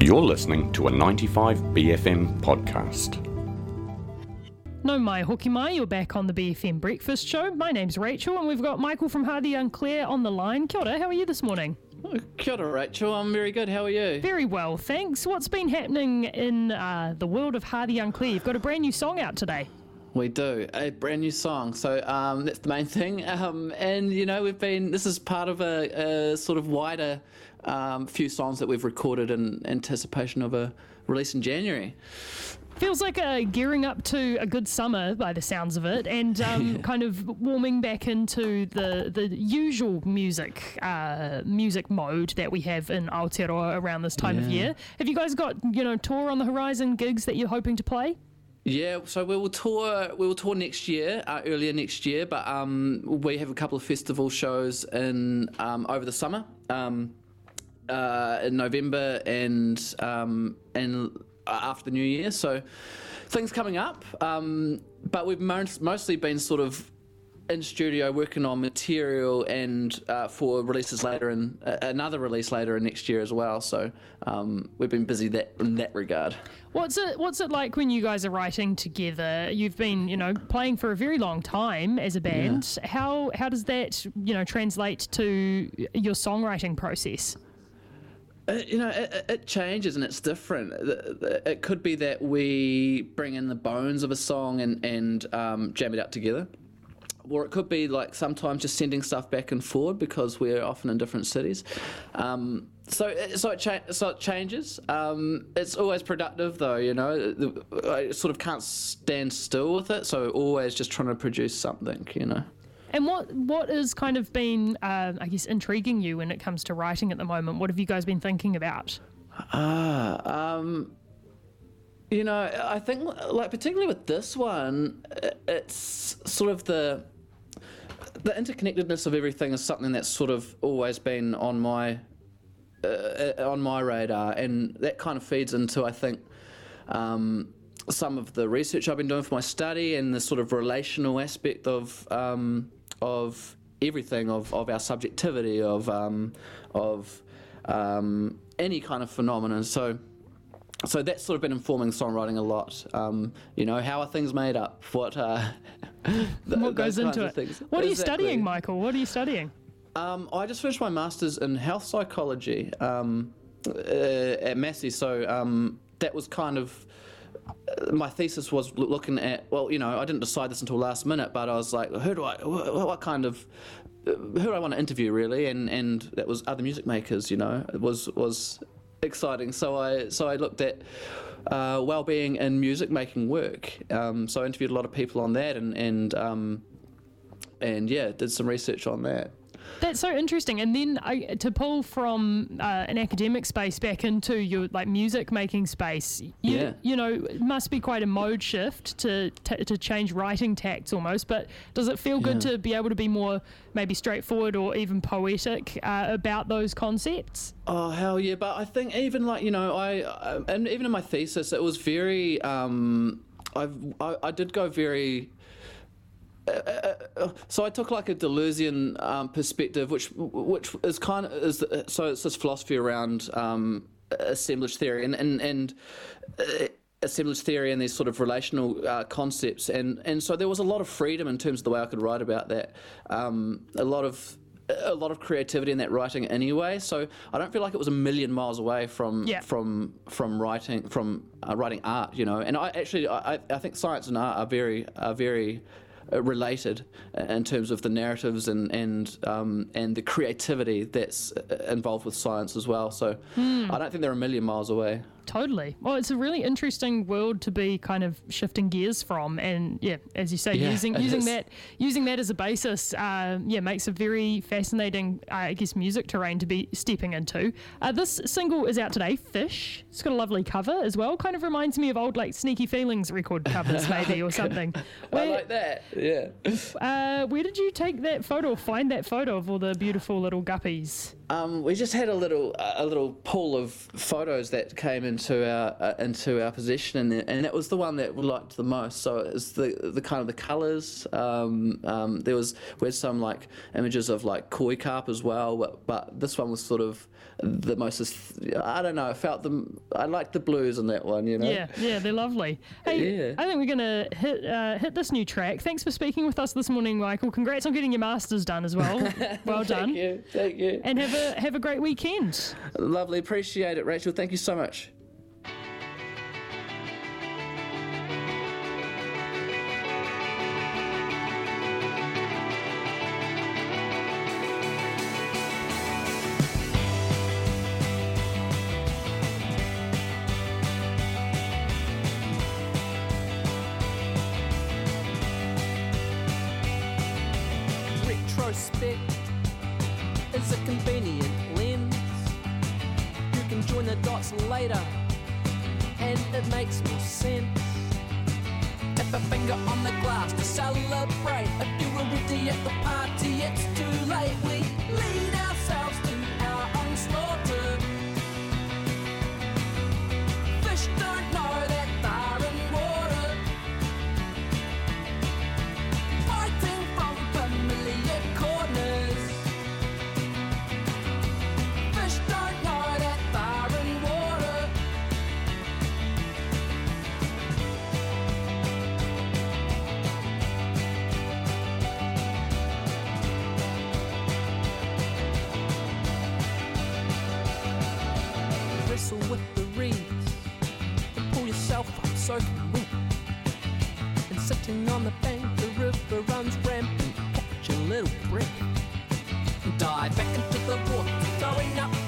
You're listening to a 95BFM podcast. No mai hoki mai, you're back on the BFM Breakfast Show. My name's Rachel, and we've got Michael from Ha The Unclear on the line. Kia ora, how are you this morning? Oh, kia ora, Rachel. I'm very good. How are you? Very well, thanks. What's been happening in uh, the world of Ha The Unclear? You've got a brand new song out today. We do a brand new song, so um, that's the main thing. Um, and you know, we've been. This is part of a, a sort of wider um, few songs that we've recorded in anticipation of a release in January. Feels like uh, gearing up to a good summer by the sounds of it, and um, kind of warming back into the the usual music uh, music mode that we have in Aotearoa around this time of year. Have you guys got you know tour on the horizon, gigs that you're hoping to play? Yeah, so we will tour. We will tour next year, uh, earlier next year. But um, we have a couple of festival shows in um, over the summer, um, uh, in November and um, and after the new year. So things coming up. Um, but we've most, mostly been sort of in studio working on material and uh, for releases later and uh, another release later in next year as well. So um, we've been busy that in that regard. What's it What's it like when you guys are writing together? You've been, you know, playing for a very long time as a band. How how does that, you know, translate to your songwriting process? Uh, you know, it, it- changes and it's different. It could be that we bring in the bones of a song and, and um, jam it out together. Or it could be like sometimes just sending stuff back and forward because we're often in different cities. Um, so, it, so, it cha- so it changes. Um, it's always productive though, you know. I sort of can't stand still with it, so always just trying to produce something, you know. And what what has kind of been, uh, I guess, intriguing you when it comes to writing at the moment? What have you guys been thinking about? Ah, um, you know, I think like particularly with this one, it's sort of the the interconnectedness of everything is something that's sort of always been on my uh, on my radar, and that kind of feeds into I think. Um, some of the research I've been doing for my study and the sort of relational aspect of um, of everything of, of our subjectivity of um, of um, any kind of phenomenon. So so that's sort of been informing songwriting a lot. Um, you know, how are things made up? What uh, What goes into it? What are you Exactly. studying, Michael? What are you studying? Um, I just finished my masters in health psychology um, uh, at Massey, so um, that was kind of uh, my thesis was looking at. Well, you know, I didn't decide this until last minute, but I was like, who do I? What, what kind of uh, who do I want to interview really? And and that was other music makers. You know, it was was exciting. So I so I looked at. Uh, well-being and music making work. Um, so I interviewed a lot of people on that, and and um, and yeah, did some research on that. That's so interesting. And then I, to pull from uh, an academic space back into your like music making space, you, Yeah. you know, it must be quite a mode shift to, to to change writing tacts almost. But does it feel good Yeah. to be able to be more maybe straightforward or even poetic uh, about those concepts? Oh hell yeah! But I think even like you know I uh, and even in my thesis it was very um I've, I I did go very. Uh, So I took like a Deleuzian um, perspective, which which is kind of is so it's this philosophy around um, assemblage theory and and and. Uh, assemblage theory and these sort of relational uh, concepts and and so there was a lot of freedom in terms of the way I could write about that um, a lot of a lot of creativity in that writing anyway so I don't feel like it was a million miles away from Yeah. from from writing from uh, writing art you know and I actually I, I- think science and art are very are very related uh, in terms of the narratives and and um, and the creativity that's uh, involved with science as well so Hmm. I don't think they're a million miles away Totally. Well, it's a really interesting world to be kind of shifting gears from, and yeah, as you say, Yeah, using using is. that using that as a basis, uh, yeah, makes a very fascinating, uh, I guess, music terrain to be stepping into. Uh, this single is out today. Fish. It's got a lovely cover as well. Kind of reminds me of old like Sneaky Feelings record covers, maybe or something. I Where, like that yeah uh, where did you take that photo? or Find that photo of all the beautiful little guppies. Um, we just had a little a little pool of photos that came into our uh, into our possession, and, and it was the one that we liked the most. So it's the the kind of the colours. Um, um, there was we had some like images of like koi carp as well, but, but this one was sort of the most. I don't know. I felt them. I liked the blues on that one. You know. Yeah, yeah, they're lovely. Hey, Yeah. I think we're gonna hit uh, hit this new track. Thanks for speaking with us this morning, Michael. Congrats on getting your masters done as well. Well done. Thank you. Thank you. And have have a great weekend. Lovely. Appreciate it, Rachel. Thank you so much. Later, and it makes more sense. Tap a finger on the glass to celebrate. If you were at the party, it's too late. We lead ourselves yourself up. And sitting on the bank, the river runs rampant. Catch a little breath. Dive back into the water, throwing up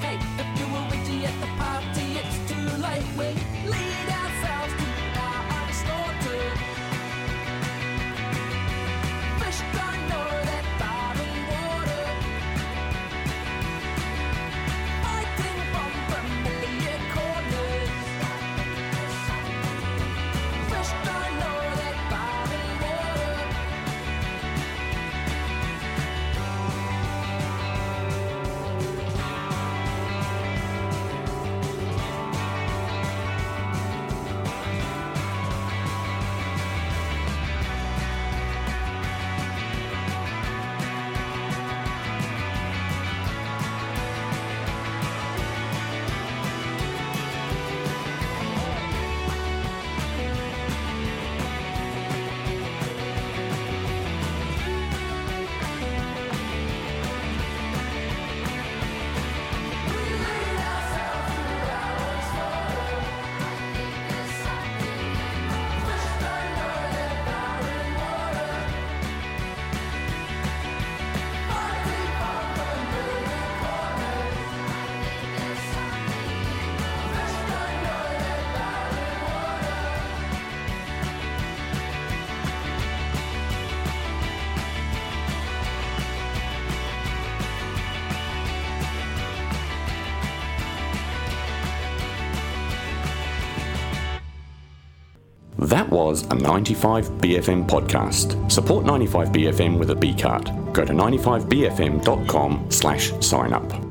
That was a 95BFM podcast. Support 95BFM with a B card. Go to 95BFM.com slash sign up.